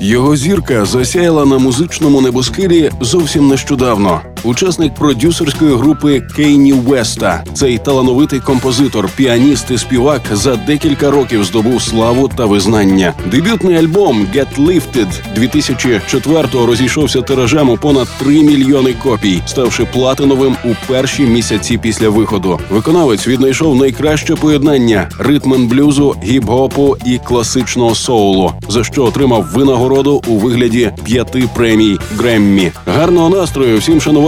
Його зірка засяяла на музичному небоскирі зовсім нещодавно. Учасник продюсерської групи Кейні Веста, цей талановитий композитор, піаніст і співак за декілька років здобув славу та визнання. Дебютний альбом «Get Lifted» 2004-го розійшовся тиражем у понад 3 мільйони копій, ставши платиновим у перші місяці після виходу. Виконавець віднайшов найкраще поєднання ритмен блюзу, гіп-гопу і класичного соулу, за що отримав винагороду у вигляді п'яти премій Греммі. Гарного настрою всім шанувальникам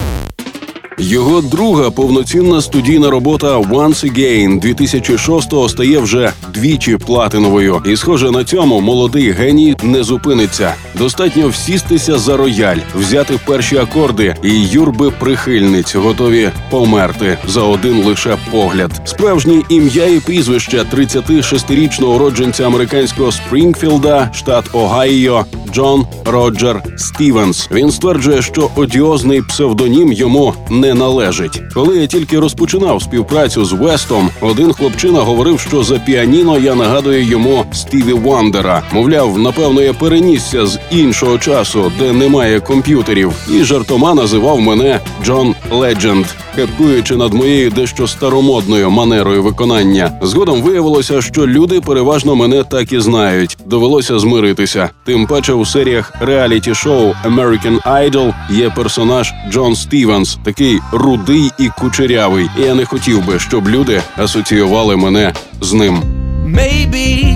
Його друга повноцінна студійна робота «Once Again» 2006-го стає вже двічі платиновою, і схоже на цьому молодий геній не зупиниться. Достатньо всістися за рояль, взяти перші акорди, і юрби прихильниць готові померти за один лише погляд. Справжнє ім'я і прізвище 36-річного уродженця американського Спрінгфілда, штат Огайо, Джон Роджер Стівенс. Він стверджує, що одіозний псевдонім йому не належить. Коли я тільки розпочинав співпрацю з Вестом, один хлопчина говорив, що за піаніно я нагадую йому Стіві Вандера. Мовляв, напевно, я перенісся з іншого часу, де немає комп'ютерів, і жартома називав мене Джон Ледженд, кепкуючи над моєю дещо старомодною манерою виконання. Згодом виявилося, що люди переважно мене так і знають. Довелося змиритися. Тим паче у серіях реаліті шоу American Idol є персонаж Джон Стівенс, такий рудий і кучерявий. І я не хотів би, щоб люди асоціювали мене з ним. Maybe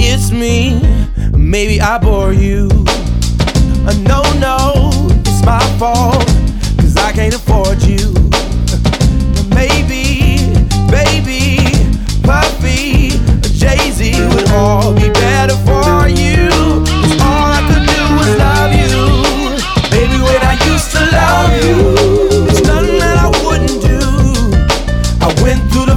it's me, maybe I bore you. Uh, no, no, it's my fault, cause I can't afford you. Maybe, baby, Puffy, Jay Z would all be better for you. juventud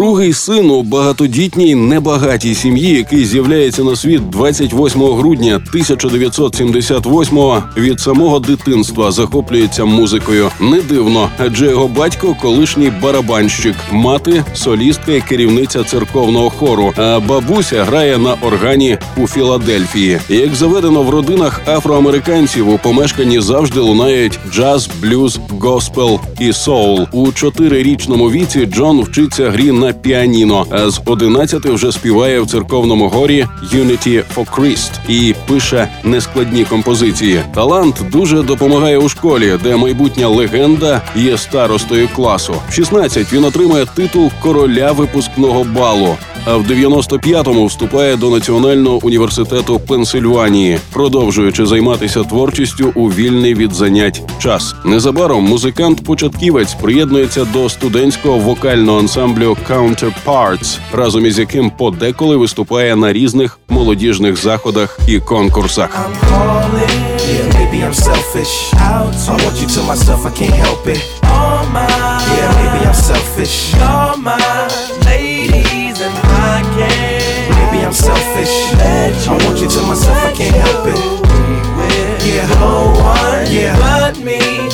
Другий син у багатодітній небагатій сім'ї, який з'являється на світ 28 грудня 1978-го, від самого дитинства захоплюється музикою. Не дивно, адже його батько колишній барабанщик, мати солістка і керівниця церковного хору. А бабуся грає на органі у Філадельфії. Як заведено в родинах афроамериканців, у помешканні завжди лунають джаз, блюз, госпел і соул. У чотирирічному віці Джон вчиться грі на піаніно, а з 11 вже співає в церковному горі «Unity for Christ» і пише нескладні композиції. Талант дуже допомагає у школі, де майбутня легенда є старостою класу. В 16 він отримує титул короля випускного балу. А в 95-му вступає до Національного університету Пенсильванії, продовжуючи займатися творчістю у вільний від занять час. Незабаром музикант-початківець приєднується до студентського вокального ансамблю Counterparts, разом із яким подеколи виступає на різних молодіжних заходах і конкурсах.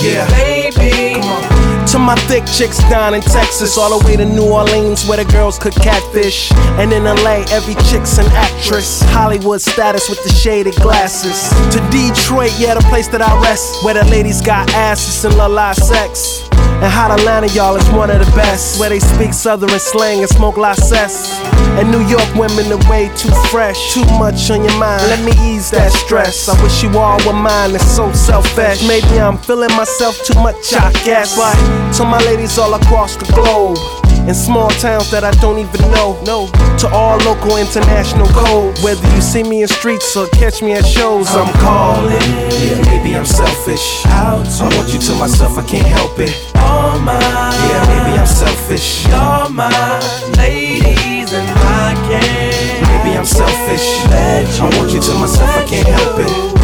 Yeah, to my thick chicks down in Texas, all the way to New Orleans where the girls cook catfish. And in LA, every chick's an actress. Hollywood status with the shaded glasses. To Detroit, yeah, the place that I rest, where the ladies got asses and la la sex. And hot Atlanta, y'all, is one of the best. Where they speak southern slang and smoke la cess. And New York women are way too fresh. Too much on your mind. Let me ease that stress. I wish you all were mine. It's so selfish. Maybe I'm feeling myself too much, I guess. But to my ladies all across the globe. In small towns that I don't even know. No. To all local international code. Whether you see me in streets or catch me at shows, I'm calling. Yeah, maybe I'm selfish. Out. I want you to myself, I can't help it. All mine. Yeah, maybe I'm selfish. You're mine. Ladies and I can't. Maybe I'm selfish. I want you to myself, I can't help it.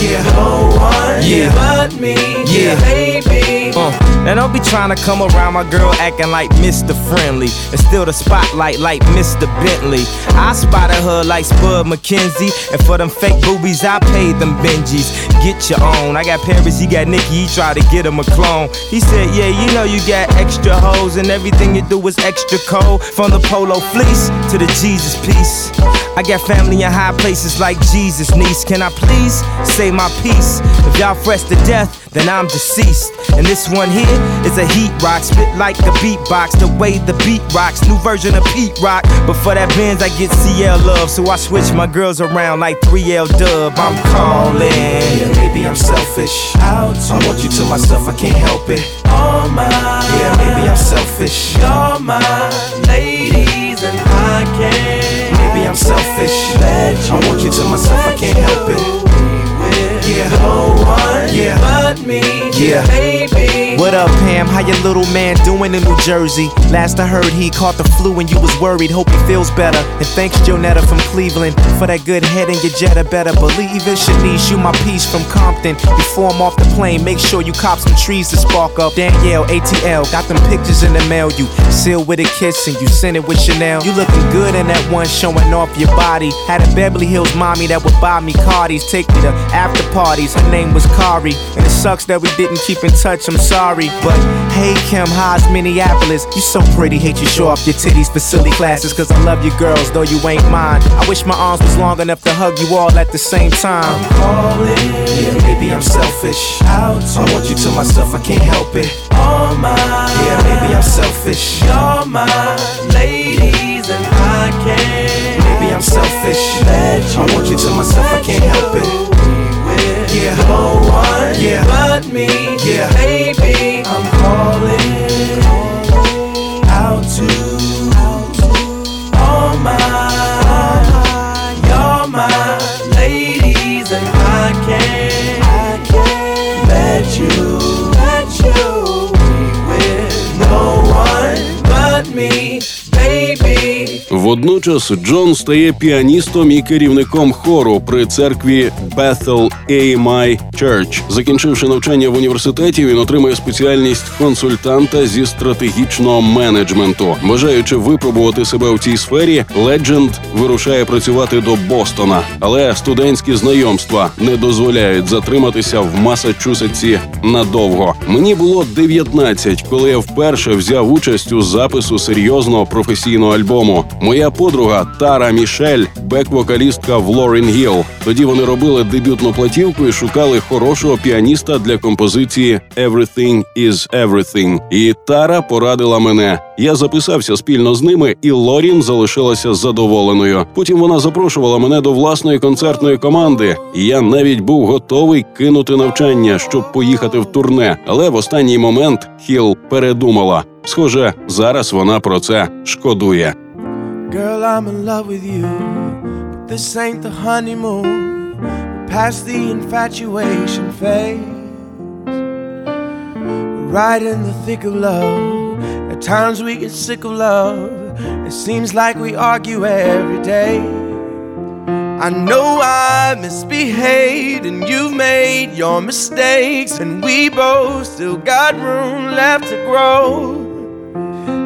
Yeah, no one. Yeah, but me. Yeah, baby. Uh, now don't be trying to come around my girl acting like Mr. Friendly and still the spotlight like Mr. Bentley. I spotted her like Spud McKenzie, and for them fake boobies, I paid them Benjis. Get your own. I got Paris, he got Nicky, he tried to get him a clone. He said, Yeah, you know you got extra hoes, and everything you do is extra cold. From the polo fleece to the Jesus piece. I got family in high places like Jesus, niece. Can I please say my piece? If y'all fresh to death, then I'm deceased. And this one here is a heat rock, spit like a beatbox, the way the beat rocks. New version of Pete Rock. But for that Benz, I get CL love, so I switch my girls around like 3L dub. I'm calling. Yeah, maybe I'm selfish. Out. I want you to myself, I can't help it. All mine. Yeah, maybe I'm selfish. You're mine. Ladies and I can't. Maybe I'm selfish. I want you to myself, I can't help it. Yeah, no one. Yeah, but me. Yeah, baby. What up, Pam? How your little man doing in New Jersey? Last I heard, he caught the flu and you was worried. Hope he feels better. And thanks, Jonetta from Cleveland, for that good head and your Jetta. Better believe it. Shanice, you my piece from Compton. Before I'm off the plane, make sure you cop some trees to spark up. Danielle, ATL, got them pictures in the mail. You seal with a kiss and you send it with Chanel. You looking good in that one showing off your body. Had a Beverly Hills mommy that would buy me Cardis, take me to after parties. Her name was Kari, and it sucks that we didn't keep in touch. I'm sorry, but hey Kim, how's Minneapolis? You so pretty, hate you show off your titties for silly classes. Cause I love you girls, though you ain't mine. I wish my arms was long enough to hug you all at the same time. calling. Yeah, maybe I'm selfish. Out. I want you to myself, I can't help it. All mine. Yeah, maybe I'm selfish. You're mine. Ladies and I can't. Maybe I'm selfish. I want you to myself, I can't help it. Yeah, no one. Yeah, but me. Yeah, baby. I'm calling out to all mine. Водночас Джон стає піаністом і керівником хору при церкві Bethel AMI Church. Закінчивши навчання в університеті, він отримує спеціальність консультанта зі стратегічного менеджменту. Бажаючи випробувати себе в цій сфері, Ледженд вирушає працювати до Бостона, але студентські знайомства не дозволяють затриматися в Масачусетсі надовго. Мені було 19, коли я вперше взяв участь у запису серйозного професійного альбому. Моя подруга Тара Мішель, бек-вокалістка в Лорін Гіл. Тоді вони робили дебютну платівку і шукали хорошого піаніста для композиції «Everything is Everything». І Тара порадила мене. Я записався спільно з ними, і Лорін залишилася задоволеною. Потім вона запрошувала мене до власної концертної команди. І Я навіть був готовий кинути навчання, щоб поїхати в турне. Але в останній момент Хіл передумала. Схоже, зараз вона про це шкодує. Girl, I'm in love with you. But this ain't the honeymoon. Past the infatuation phase. We're right in the thick of love. At times we get sick of love. It seems like we argue every day. I know I misbehaved and you've made your mistakes, and we both still got room left to grow.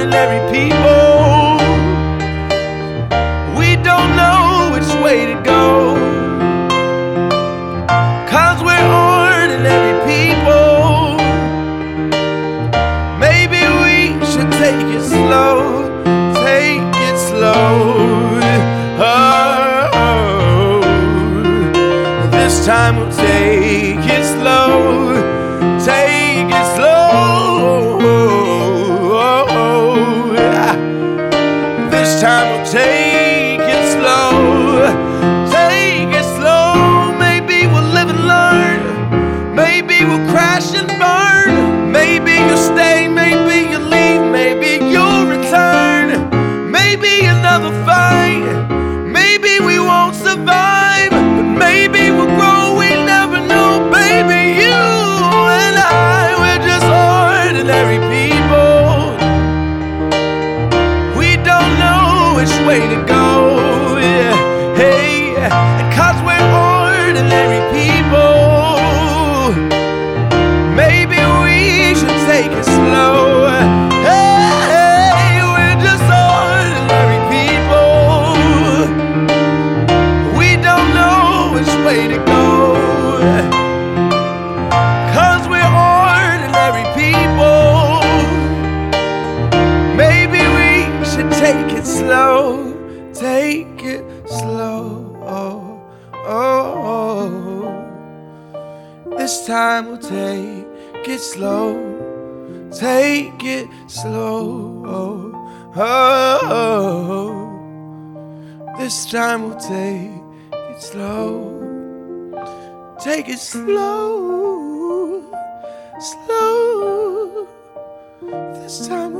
ordinary people.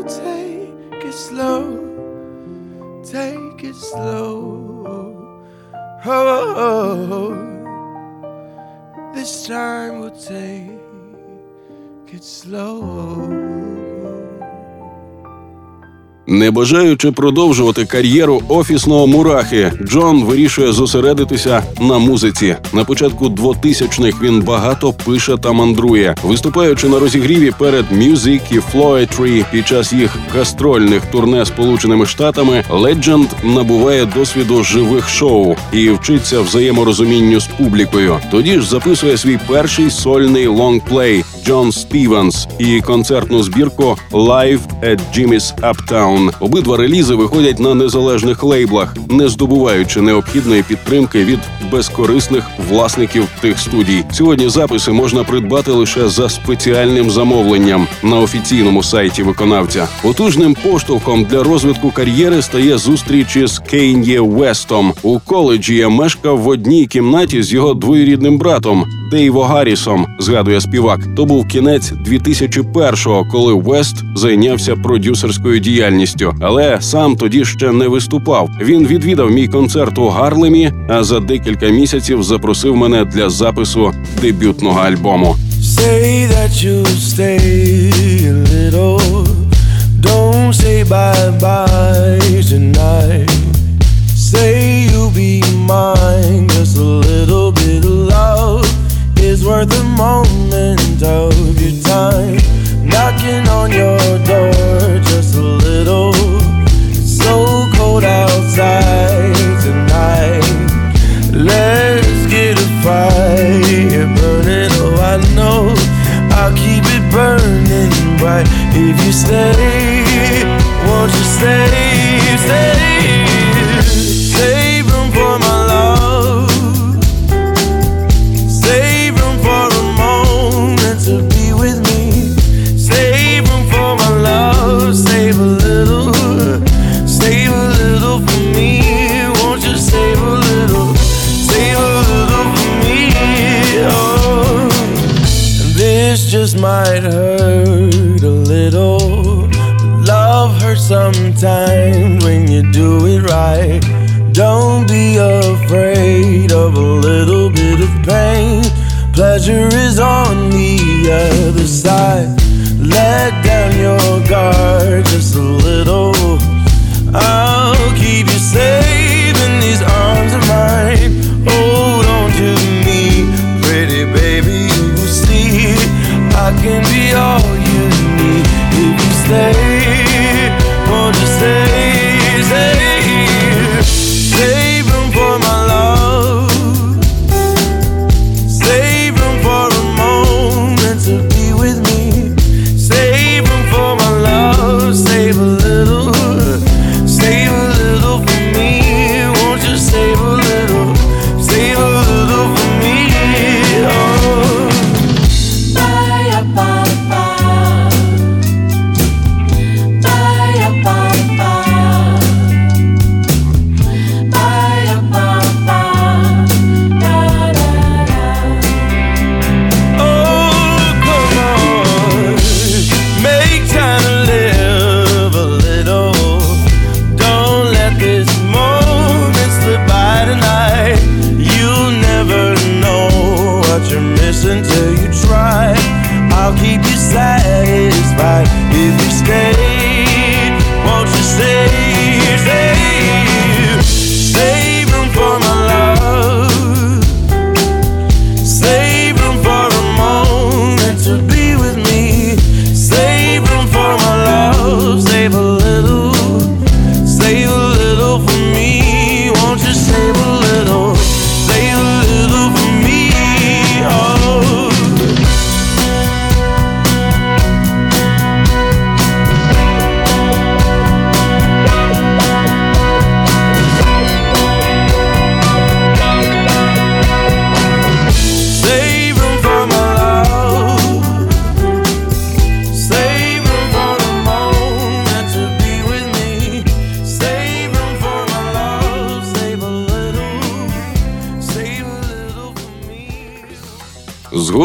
Take it slow. take it slow. Oh, this time we'll take it slow. Не бажаючи продовжувати кар'єру офісного мурахи, Джон вирішує зосередитися на музиці. На початку 2000-х він багато пише та мандрує, виступаючи на розігріві перед Music і Floetry під час їх гастрольних турне Сполученими Штатами. Ледженд набуває досвіду живих шоу і вчиться взаєморозумінню з публікою. Тоді ж записує свій перший сольний лонгплей Джон Стівенс і концертну збірку «Live at Jimmy's Uptown». Обидва релізи виходять на незалежних лейблах, не здобуваючи необхідної підтримки від безкорисних власників тих студій. Сьогодні записи можна придбати лише за спеціальним замовленням на офіційному сайті виконавця. Потужним поштовхом для розвитку кар'єри стає зустріч із Кейн'є Вестом. У коледжі я мешкав в одній кімнаті з його двоюрідним братом Дейво Гаррісом. Згадує співак. То був кінець 2001-го, коли Вест зайнявся продюсерською діяльністю але сам тоді ще не виступав. Він відвідав мій концерт у Гарлемі, а за декілька місяців запросив мене для запису дебютного альбому. Say that you'll stay a little. Don't say bye-bye tonight. Say you'll be mine. Just a little is worth a moment of your time. Knocking on your door just a little. It's so cold outside tonight. Let's get a fire burning. Oh, I know I'll keep it burning bright if you stay. I'll keep you satisfied if you stay. Won't you stay?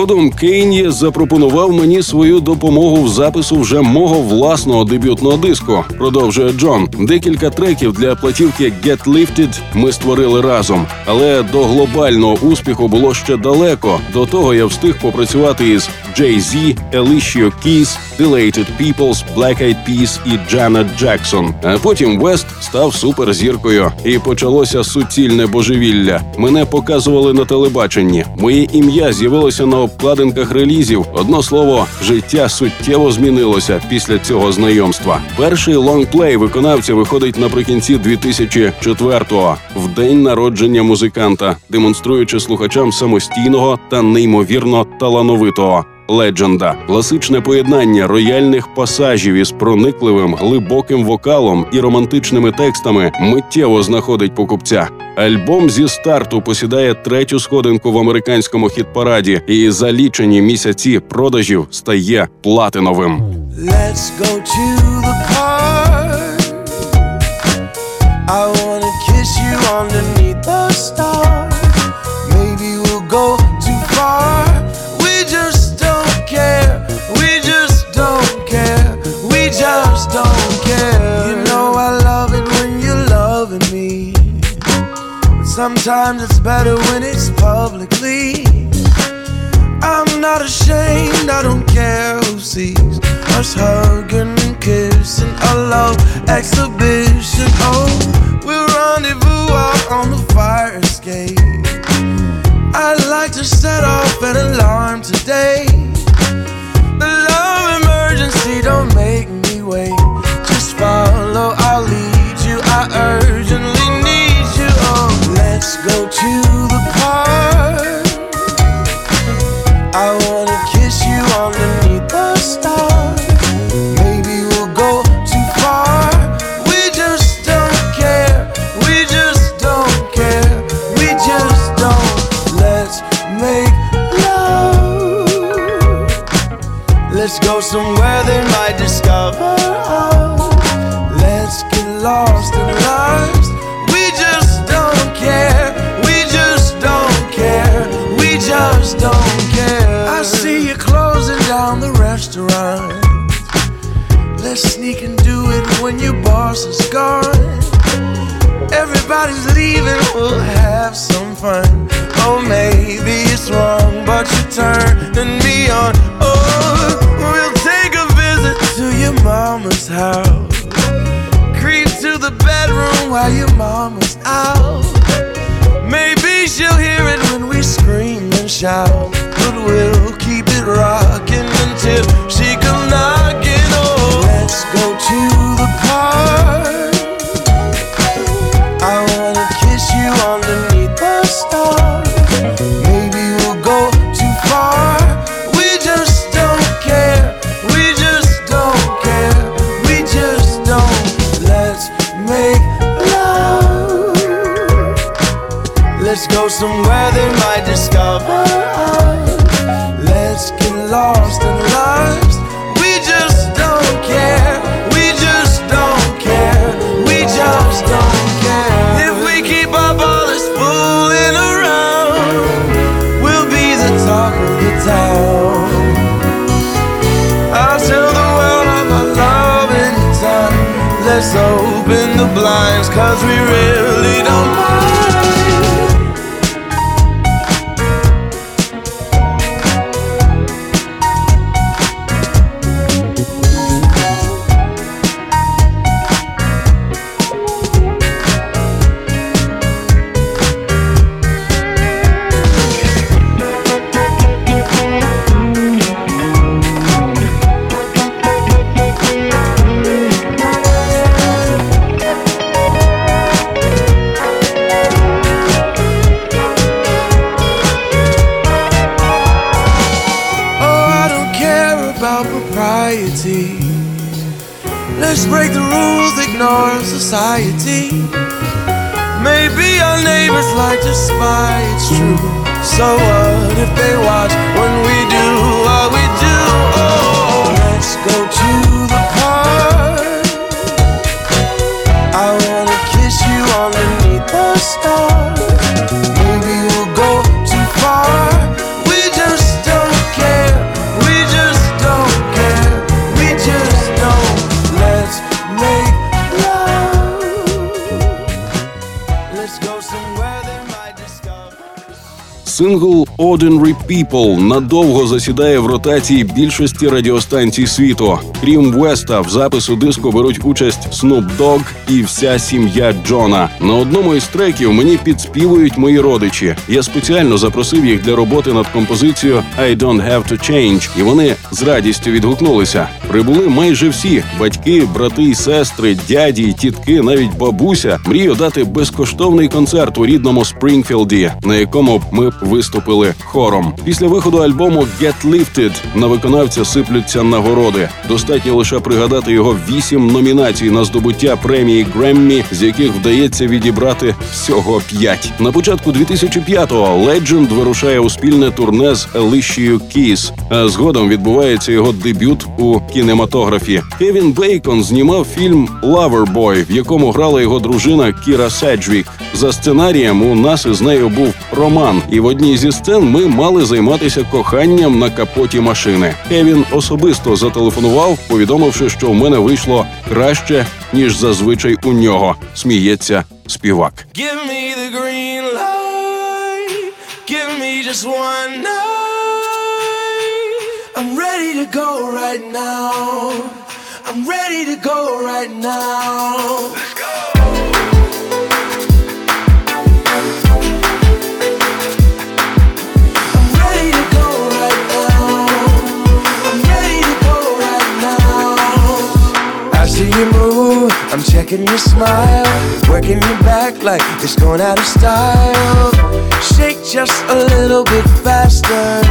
Згодом Кейн'є запропонував мені свою допомогу в запису вже мого власного дебютного диску. Продовжує Джон. Декілька треків для платівки «Get Lifted» ми створили разом, але до глобального успіху було ще далеко. До того я встиг попрацювати із Jay-Z, Alicia Keys, Delated Peoples, Black Eyed Peas і Janet Jackson. А потім Вест став суперзіркою, і почалося суцільне божевілля. Мене показували на телебаченні. Моє ім'я з'явилося на обкладинках релізів. Одно слово, життя суттєво змінилося після цього знайомства. Перший лонгплей виконавця виходить наприкінці 2004-го, в день народження музиканта, демонструючи слухачам самостійного та неймовірно талановитого Ледженда класичне поєднання рояльних пасажів із проникливим глибоким вокалом і романтичними текстами миттєво знаходить покупця. Альбом зі старту посідає третю сходинку в американському хіт-параді і за лічені місяці продажів стає платиновим. Let's go to the park. Sometimes it's better when it's publicly. I'm not ashamed, I don't care who sees us hugging and kissing. A love exhibition. Oh, we'll rendezvous out on the fire escape. I'd like to set off an alarm today. Let's get lost. We just don't care. We just don't care. We just don't care. I see you closing down the restaurant. Let's sneak and do it when your boss is gone. Everybody's leaving, we'll have some fun. Oh, maybe it's wrong, but you're turning me on. Oh, we'll take a visit to your mama's house. While your mama's out. Maybe she'll hear it when we scream and shout. Сингл Ordinary People надовго засідає в ротації більшості радіостанцій світу. Крім Веста, в запису диску беруть участь Snoop Dogg і вся сім'я Джона. На одному із треків мені підспівують мої родичі. Я спеціально запросив їх для роботи над композицією «I don't have to change», і вони з радістю відгукнулися. Прибули майже всі батьки, брати і сестри, дяді, тітки, навіть бабуся. Мрію дати безкоштовний концерт у рідному Спрінгфілді, на якому ми виступили хором. Після виходу альбому «Get Lifted» на виконавця сиплються нагороди. Достатньо лише пригадати його вісім номінацій на здобуття премії Греммі, з яких вдається відібрати всього п'ять. На початку 2005-го Legend вирушає у спільне турне з Елишією Кіс. А згодом відбувається його дебют у кінематографі. Кевін Бейкон знімав фільм «Loverboy», в якому грала його дружина Кіра Седжвік. За сценарієм у нас із нею був роман, і в одній зі сцен ми мали займатися коханням на капоті машини. Кевін особисто зателефонував, повідомивши, що в мене вийшло краще ніж зазвичай у нього. Сміється співак. I'm ready to go right now. I'm ready to go right now. You move, I'm checking your smile. Working your back like it's going out of style. Shake just a little bit faster.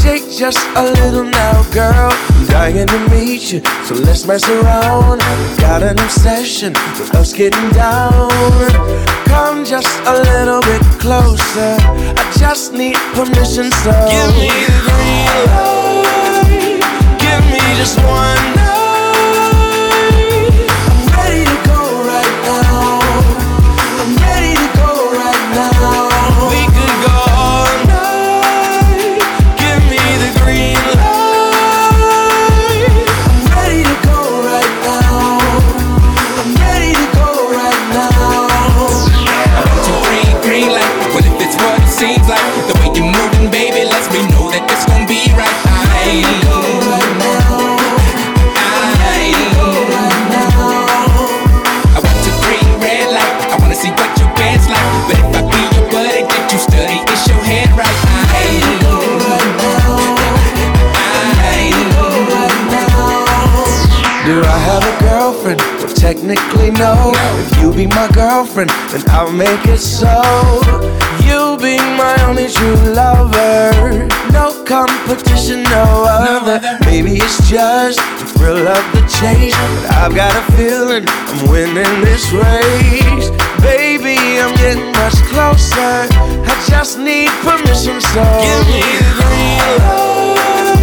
Shake just a little now, girl. I'm dying to meet you, so let's mess around. Got an obsession with us getting down. Come just a little bit closer. I just need permission, so give me the green light. Give me just one technically, no. If you be my girlfriend, then I'll make it so. You'll be my only true lover. No competition, no other. Maybe it's just the thrill of the chase. But I've got a feeling I'm winning this race. Baby, I'm getting much closer. I just need permission, so. Give me the light.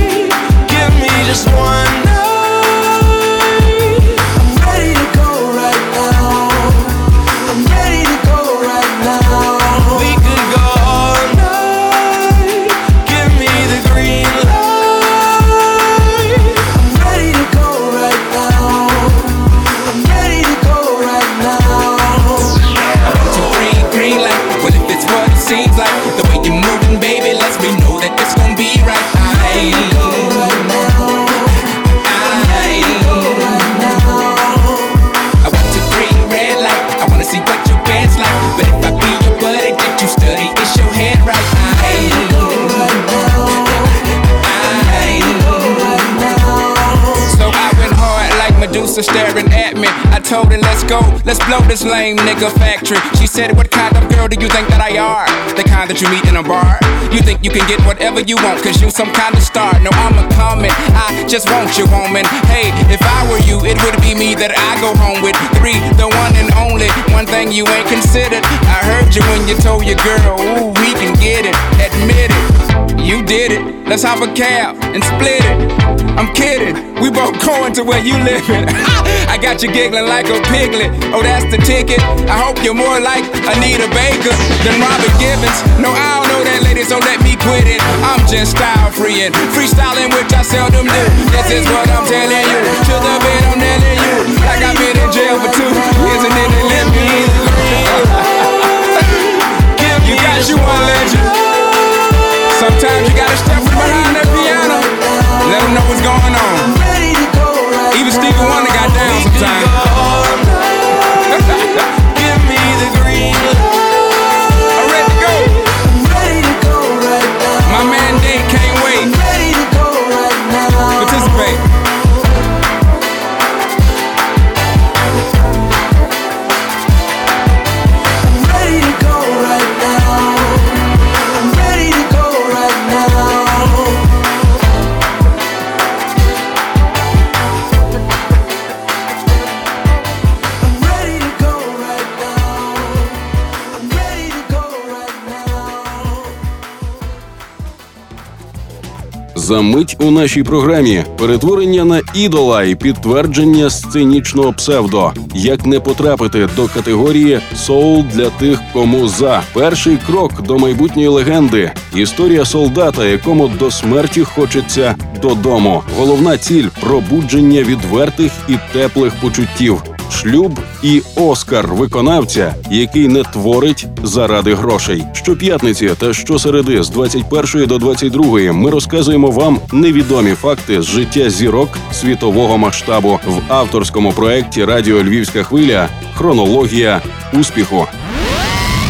Give me just one blow this lame nigga factory. She said, what kind of girl do you think that I are? The kind that you meet in a bar? You think you can get whatever you want, cause you some kind of star. No, I'm a comment, I just want you, woman. Hey, if I were you, it would be me that I go home with. Three, the one and only. One thing you ain't considered. I heard you when you told your girl, ooh, we can get it. Admit it. You did it. Let's hop a cab and split it. I'm kidding. We both going to where you living. I got you giggling like a piglet. Oh, that's the ticket. I hope you're more like Anita Baker than Robert Gibbons. No, I don't know that lady, so let me quit it. I'm just style freeing, freestyling, which I seldom do. This is what I'm telling you. To the bed, I'm telling you. Like I've been in jail for two years and then they let me in. you got you one legend. Sometimes you gotta step from behind that piano. Let them know what's going on. Even Stevie Wonder got down sometimes. За мить у нашій програмі перетворення на ідола і підтвердження сценічного псевдо. Як не потрапити до категорії соул для тих, кому за перший крок до майбутньої легенди. Історія солдата, якому до смерті хочеться додому. Головна ціль пробудження відвертих і теплих почуттів. Шлюб і Оскар виконавця, який не творить заради грошей. Щоп'ятниці та щосереди з 21 до 22 ми розказуємо вам невідомі факти з життя зірок світового масштабу в авторському проєкті Радіо Львівська хвиля Хронологія успіху.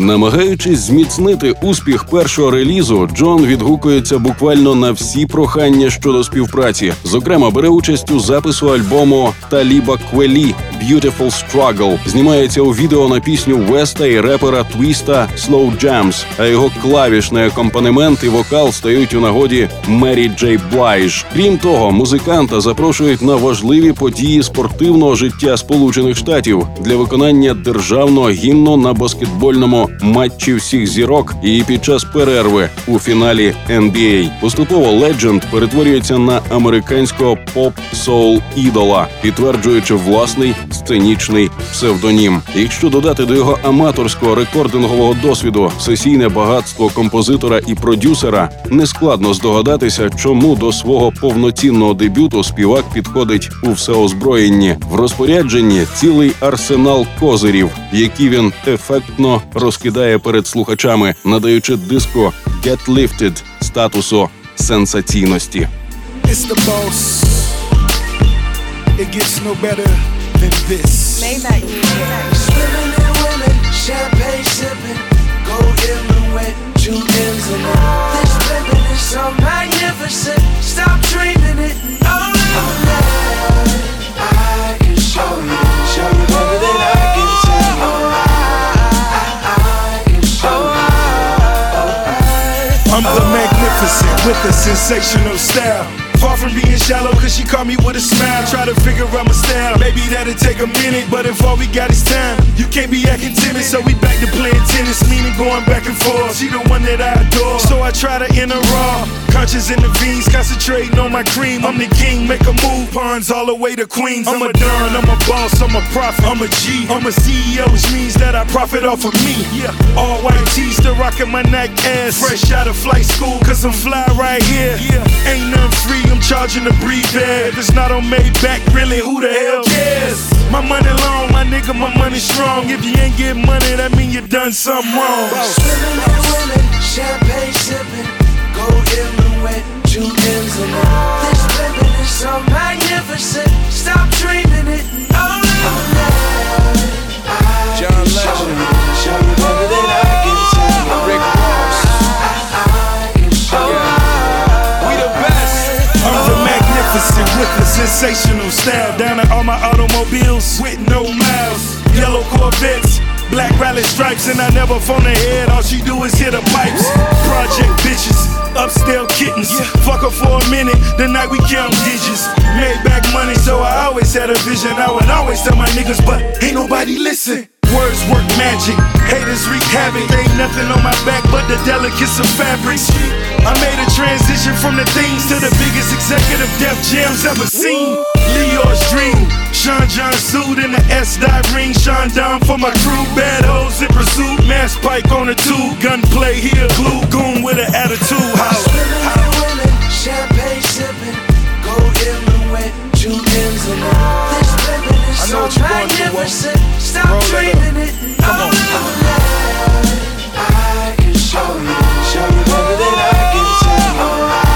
Намагаючись зміцнити успіх першого релізу, Джон відгукується буквально на всі прохання щодо співпраці. Зокрема, бере участь у запису альбому Таліба Квелі «Beautiful Struggle». Знімається у відео на пісню Веста і репера Твіста «Slow Jams», а його клавішний акомпанемент і вокал стають у нагоді Мері Джей Блайж. Крім того, музиканта запрошують на важливі події спортивного життя Сполучених Штатів для виконання державного гімну на баскетбольному матчі всіх зірок і під час перерви у фіналі NBA. Поступово Ледженд перетворюється на американського поп-соул ідола, підтверджуючи власний сценічний псевдонім. Якщо додати до його аматорського рекордингового досвіду сесійне багатство композитора і продюсера, нескладно здогадатися, чому до свого повноцінного дебюту співак підходить у всеозброєнні в розпорядженні цілий арсенал козирів, які він ефектно розкидає перед слухачами, надаючи диску «Get Lifted» статусу сенсаційності. It's the boss. It gets no better than this. Swimming in women, champagne sipping, gold in the wet, two ends in it. This living is so magnificent. With a sensational style. Far from being shallow, cause she caught me with a smile. Try to figure out my style. Maybe that'll take a minute, but if all we got is time, you can't be acting timid. So we back to playing tennis, meaning going back and forth. She the one that I adore. So I try to enter raw. Conscious in the veins, concentrating on my cream. I'm the king, make a move, pawns all the way to Queens. I'm a don, I'm a boss, I'm a prophet, I'm a G. I'm a CEO, which means that I profit off of me. Yeah, all white tees, still rocking my Nike ass. Fresh out of flight school, cause I'm fly right here. Yeah, ain't nothing free, I'm charging to breathe there. If it's not on Maybach, really, who the hell cares? My money long, my nigga, my money strong. If you ain't get money, that mean you done something wrong. Swimming in women, champagne sipping, gold in the wet, two ends in it. This living is so magnificent. Stop dreaming it and own sensational style. Down at all my automobiles with no miles. Yellow Corvettes, black rally stripes, and I never phone ahead. All she do is hit the pipes. Project bitches, upscale kittens. Fuck her for a minute, the night we count digits. Made back money, so I always had a vision. I would always tell my niggas, but ain't nobody listen. Words work magic, haters wreak havoc. Ain't nothing on my back but the delicates of fabric. I made a transition from the things to the biggest executive Def Jams ever seen. Leo's dream, Sean John suit in the S dot ring. Sean Don for my crew, bad hoes in pursuit. Mass pike on the tube, gunplay here, glue goon with an attitude. House. Swimming in know what you want to want. Stop Roll it. Come on. i can show you better than i can tell you more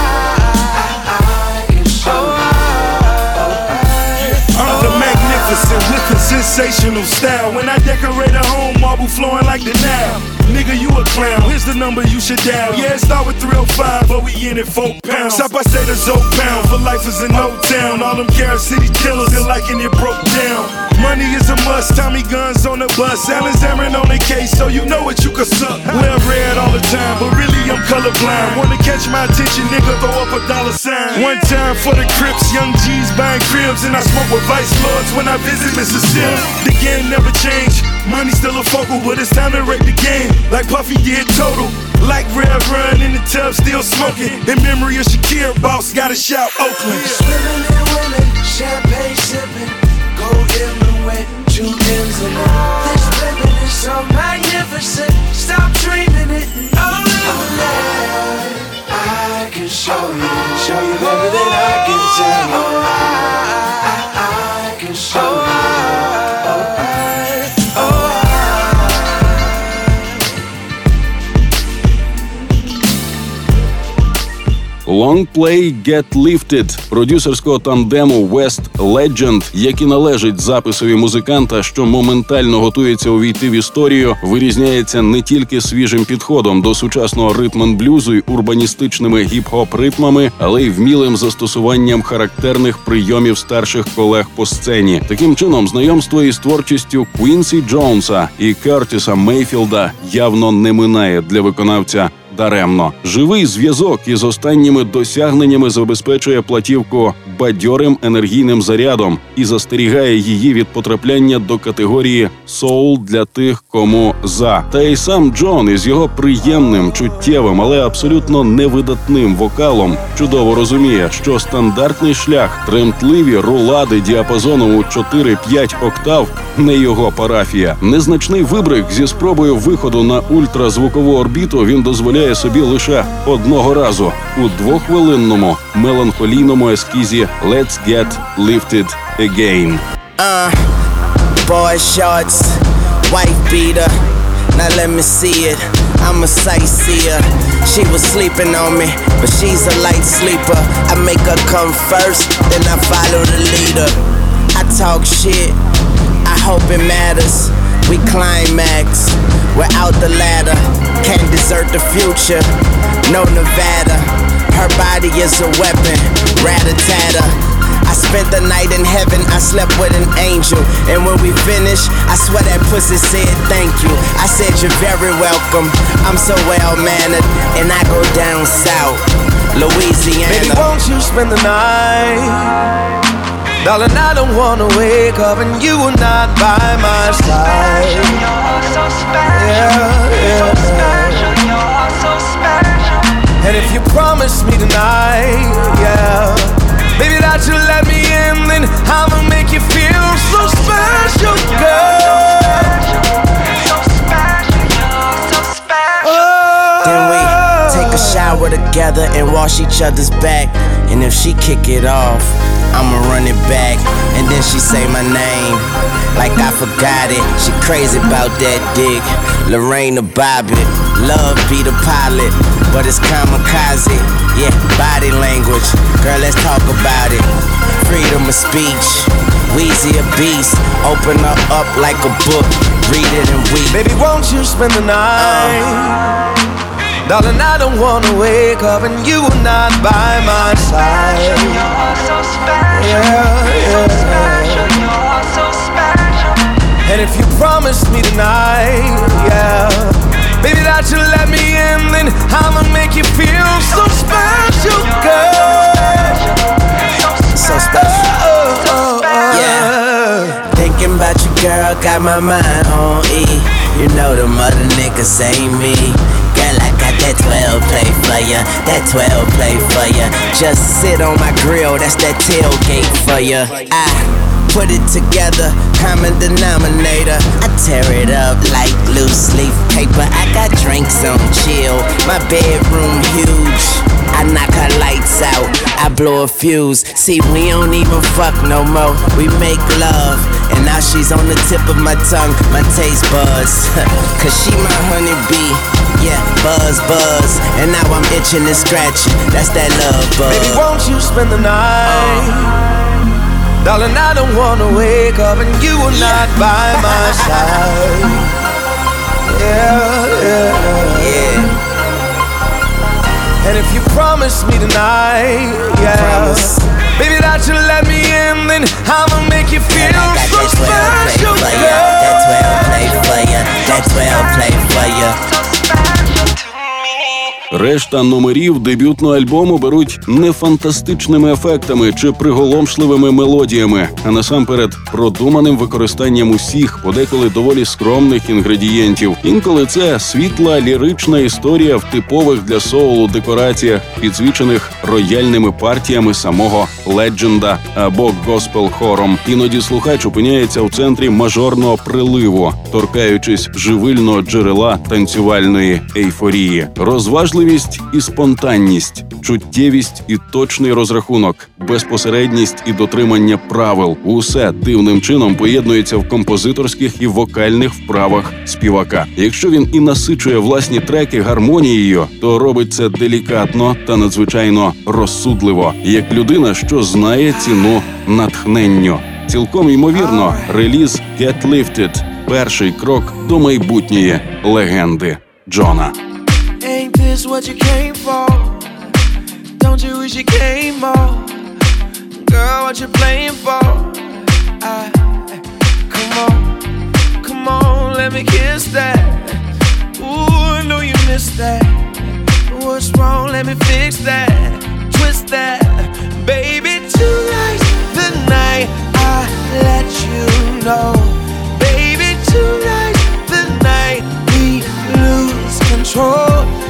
the magnificent with a sensational style. When I decorate a home, marble flooring like the Nile. Nigga, you a clown. Here's the number you should dial. Yeah, it start with 305, but we in it four pounds. Stop, I say the Zoe pound. For life is in no town. All them Carol City killers, they liking it broke down. Money is a must. Tommy guns on the bus. Alan Zarin on the case, so you know what you can suck. Wear red all the time, but really I'm colorblind. Wanna catch my attention, nigga, throw up a dollar sign. One time for the Crips, young G's buying cribs, and I smoke with Vice Lords when I visit Mississippi. The game never changed. Money still a focal, but it's time to wreck the game. Like Puffy did total. Like Red Run in the tub, still smoking. In memory of Shakira, boss, gotta shout Oakland. Swimming in women, champagne sipping, gold everywhere, two ends in it. This living is so magnificent. Stop dreaming it, oh live I can show you, show you everything I can tell you. Long Play Get Lifted продюсерського тандему West Legend, який належить записові музиканта, що моментально готується увійти в історію, вирізняється не тільки свіжим підходом до сучасного ритм-н-блюзу й урбаністичними гіп-хоп ритмами, але й вмілим застосуванням характерних прийомів старших колег по сцені. Таким чином, знайомство із творчістю Квінсі Джонса і Кертіса Мейфілда явно не минає для виконавця даремно. Живий зв'язок із останніми досягненнями забезпечує платівку бадьорим енергійним зарядом і застерігає її від потрапляння до категорії соул для тих, кому за. Та й сам Джон із його приємним, чуттєвим, але абсолютно невидатним вокалом чудово розуміє, що стандартний шлях, тремтливі рулади діапазону у 4-5 октав не його парафія. Незначний вибрик зі спробою виходу на ультразвукову орбіту він дозволяє собі лише одного разу у двохвилинному меланхолійному ескізі «Let's get lifted again». Uh, boy shorts, white beater. Now let me see it. I'm a sightseer. She was sleeping on me, but she's a light sleeper. I make her come first, then I follow the leader. I talk shit, I hope it matters. We climax, we're out the ladder. Can't desert the future, no Nevada. Her body is a weapon, rat-a-tatter. I spent the night in heaven, I slept with an angel. And when we finished, I swear that pussy said thank you. I said you're very welcome. I'm so well mannered, and I go down south, Louisiana. Baby, won't you spend the night? Darling, I don't wanna wake up and you are not by my side. Special, you're so special. Yeah, yeah. So special, you're so special. And if you promise me tonight, yeah, baby, that you let me in, then I'ma make you feel so special, girl. Then we take a shower together and wash each other's back. And if she kick it off, I'ma run it back. And then she say my name like I forgot it. She crazy about that dick. Lorraine the Bobbitt, love be the pilot, but it's kamikaze. Yeah, body language. Girl, let's talk about it. Freedom of speech. Weezy a beast. Open her up like a book. Read it and weep. Baby, won't you spend the night? Uh. Darling, I don't wanna wake up and you are not by my side. Yeah, yeah. And if you promise me tonight, yeah, baby, that you let me in, then I'ma make you feel so special, girl. So special. Oh, oh, oh, Yeah. Thinking about you, girl, got my mind on E. You know the mother niggas ain't me. Girl, I got that 12 play for ya, that 12 play for ya. Just sit on my grill, that's that tailgate for ya. I put it together, common denominator. I tear it up like loose leaf paper. I got drinks on chill, my bedroom huge. I knock her lights out, I blow a fuse. See, we don't even fuck no more. We make love, and now she's on the tip of my tongue, my taste buds. Cause she my honeybee, yeah, buzz, buzz. And now I'm itching and scratching, that's that love buzz. Baby, won't you spend the night? Darling, I don't wanna wake up and you are not by my side. Yeah, yeah, yeah. And if you promise me tonight, yeah, Promise. baby that you let me in, then I'ma make you feel And I got so that 12 play special, for ya. girl. That 12 play for ya. That 12 play for ya. Решта номерів дебютного альбому беруть не фантастичними ефектами чи приголомшливими мелодіями, а насамперед продуманим використанням усіх, подеколи доволі скромних інгредієнтів. Інколи це світла лірична історія в типових для соулу декораціях, підсвічених рояльними партіями самого ледженда або госпел хором. Іноді слухач опиняється в центрі мажорного приливу, торкаючись живильного джерела танцювальної ейфорії, розважливість і спонтанність, чуттєвість і точний розрахунок, безпосередність і дотримання правил усе дивним чином поєднується в композиторських і вокальних вправах співака. Якщо він і насичує власні треки гармонією, то робить це делікатно та надзвичайно розсудливо, як людина, що знає ціну натхненню. Цілком ймовірно, реліз «Get Lifted» – перший крок до майбутньої легенди Джона. This what you came for? Don't you wish you came more? Girl, what you playing for? I, come on, come on, let me kiss that. Ooh, I know you missed that. What's wrong? Let me fix that. Twist that. Baby, tonight's the night I let you know. Baby, tonight's the night we lose control.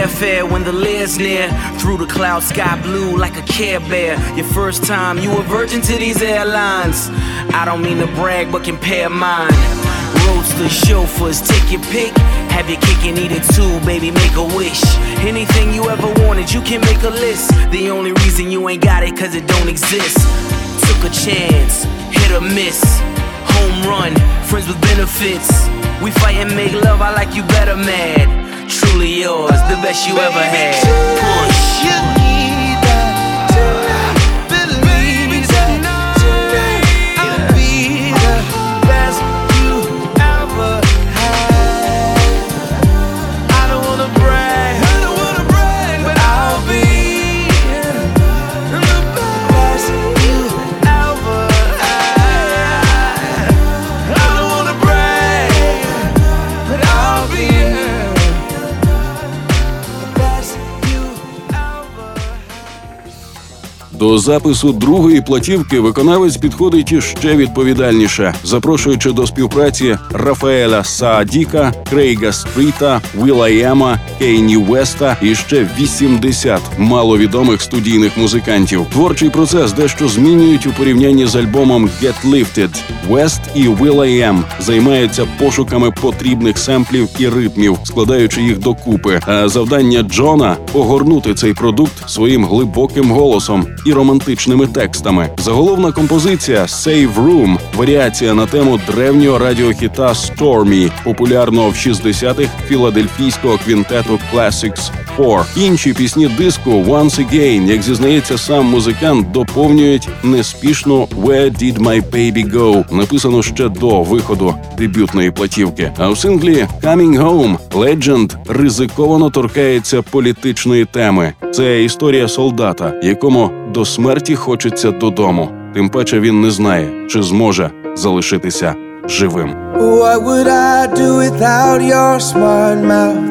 Airfare when the Lear's near. Through the cloud, sky blue like a care bear. Your first time, you a virgin to these airlines. I don't mean to brag, but compare mine. Roadsters, chauffeurs, take your pick. Have your cake and eat it too, baby, make a wish. Anything you ever wanted, you can make a list. The only reason you ain't got it, cause it don't exist. Took a chance, hit or miss. Home run, friends with benefits. We fight and make love, I like you better, mad. Truly yours, the best you ever had. Push. До запису другої платівки виконавець підходить іще відповідальніше, запрошуючи до співпраці Рафаеля Саадіка, Крейга Стріта, Віла Ема, Кейні Веста і ще 80 маловідомих студійних музикантів. Творчий процес дещо змінюють у порівнянні з альбомом Get Lifted. West і Will Ем займаються пошуками потрібних семплів і ритмів, складаючи їх докупи. А завдання Джона огорнути цей продукт своїм глибоким голосом романтичними текстами. Заголовна композиція «Save Room» – варіація на тему древнього радіохіта «Stormy», популярного в 60-х філадельфійського квінтету Classics 4. Інші пісні диску «Once Again», як зізнається сам музикант, доповнюють неспішну «Where Did My Baby Go», написану ще до виходу дебютної платівки. А у синглі «Coming Home» Legend ризиковано торкається політичної теми. Це історія солдата, якому до смерті хочеться додому. Тим паче він не знає, чи зможе залишитися живим. What would I do without your smart mouth?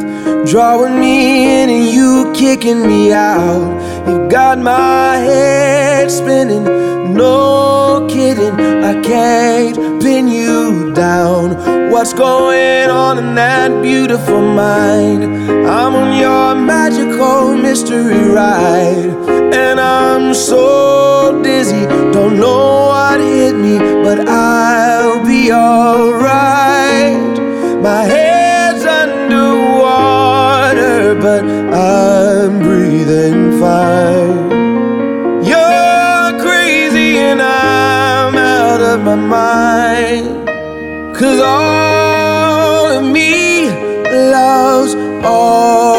Drawing me in and you kicking me out. You got my head spinning, no kidding. I can't pin you down. What's going on in that beautiful mind? I'm on your magical mystery ride, and I'm so dizzy. Don't know what hit me, but I'll be alright. My head's underwater, but I'm breathing fine. You're crazy, and I'm out of my mind. Cause all of me loves all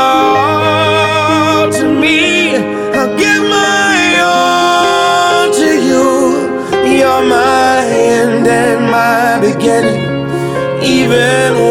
Even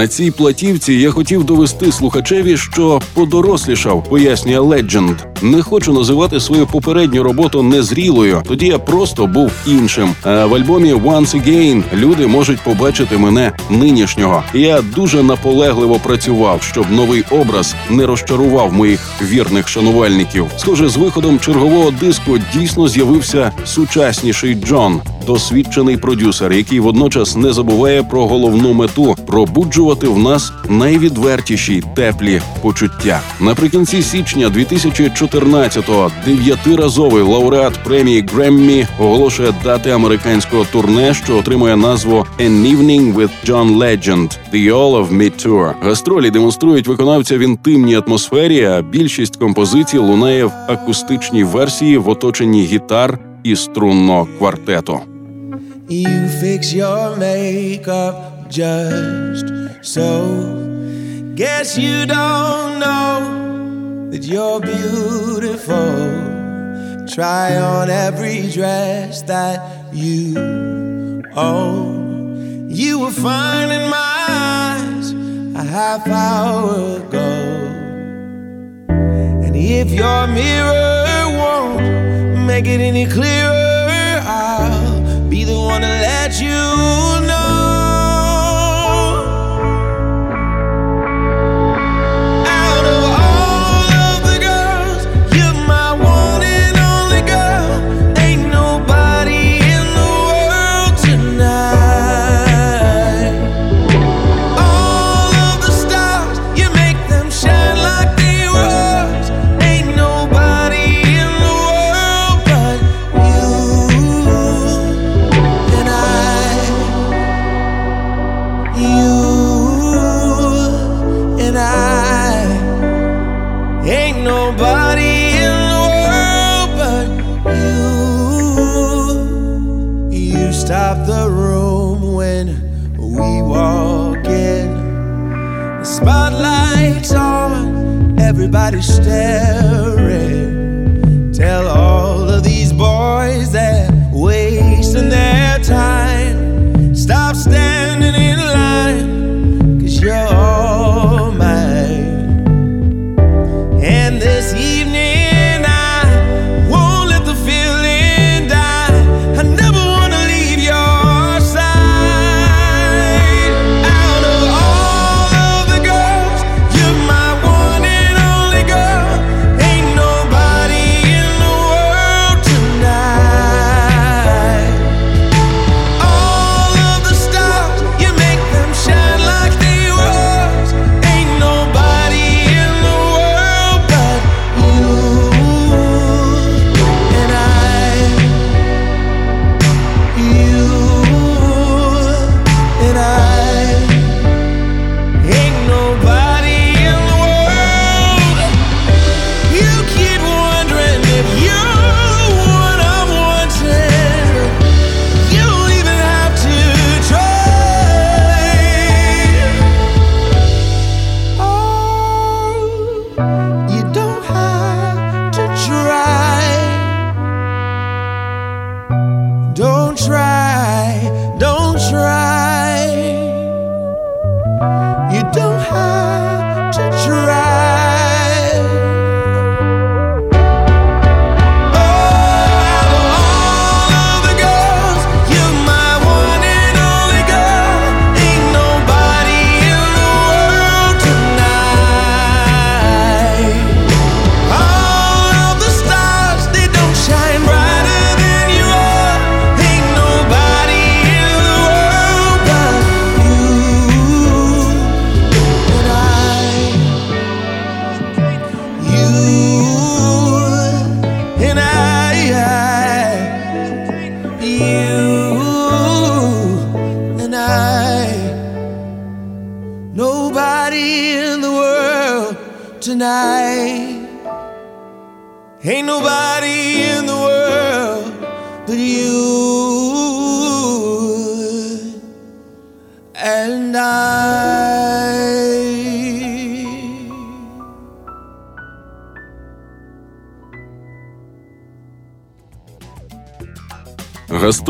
На цій платівці я хотів довести слухачеві, що подорослішав, пояснює Legend. Не хочу називати свою попередню роботу незрілою. Тоді я просто був іншим. А в альбомі «Once Again» люди можуть побачити мене нинішнього. Я дуже наполегливо працював, щоб новий образ не розчарував моїх вірних шанувальників. Схоже, з виходом чергового диску дійсно з'явився сучасніший Джон, досвідчений продюсер, який водночас не забуває про головну мету пробуджувати в нас найвідвертіші теплі почуття. Наприкінці січня 2014-го дев'ятиразовий лауреат премії Греммі оголошує дати американського турне, що отримує назву «An Evening with John Legend – The All of Me Tour». Гастролі демонструють виконавця в інтимній атмосфері. А більшість композицій лунає в акустичній версії в оточенні гітар і струнного квартету. You fix your makeup just so. Guess you don't know that you're beautiful. Try on every dress that you own. You were fine in my eyes a half hour ago. And if your mirror won't make it any clearer, I'll be the one to let you know. Try,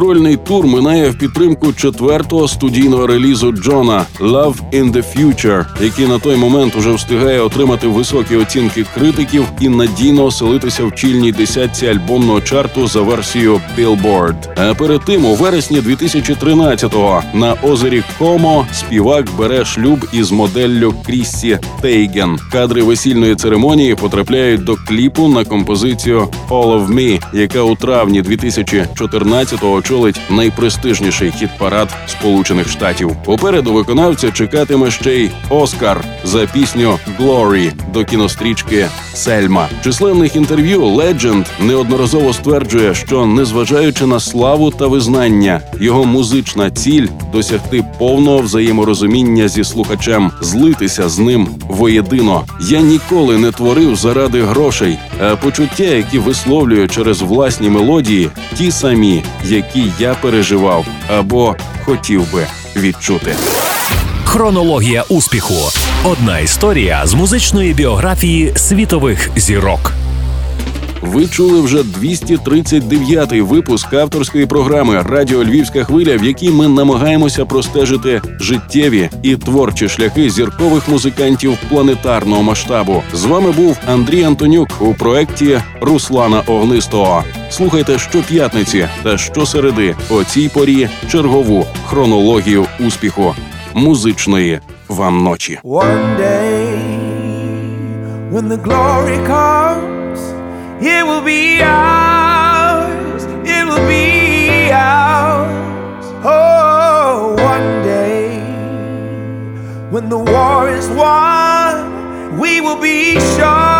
Гастрольний тур минає в підтримку четвертого студійного релізу Джона «Love in the Future», який на той момент уже встигає отримати високі оцінки критиків і надійно оселитися в чільній десятці альбомного чарту за версією Billboard. А перед тим, у вересні 2013-го на озері Комо співак бере шлюб із моделлю Кріссі Тейген. Кадри весільної церемонії потрапляють до кліпу на композицію «All of Me», яка у травні 2014 2017-го очолить найпрестижніший хіт-парад Сполучених Штатів. Попереду виконавця чекатиме ще й Оскар за пісню «Glory» до кінострічки Сельма. Численних інтерв'ю Legend неодноразово стверджує, що незважаючи на славу та визнання, його музична ціль досягти повного взаєморозуміння зі слухачем, злитися з ним воєдино. Я ніколи не творив заради грошей, а почуття, які висловлюю через власні мелодії, ті самі, які я переживав або хотів би відчути. Хронологія успіху. Одна історія з музичної біографії світових зірок. Ви чули вже 239-й випуск авторської програми Радіо Львівська хвиля, в якій ми намагаємося простежити життєві і творчі шляхи зіркових музикантів планетарного масштабу. З вами був Андрій Антонюк у проєкті Руслана Огнистого. Слухайте щоп'ятниці та щосереди о цій порі чергову хронологію успіху музичної вам ночі. One day, when the glory comes, it will be ours. It will be ours. Oh, one day, when the war is won, we will be sure.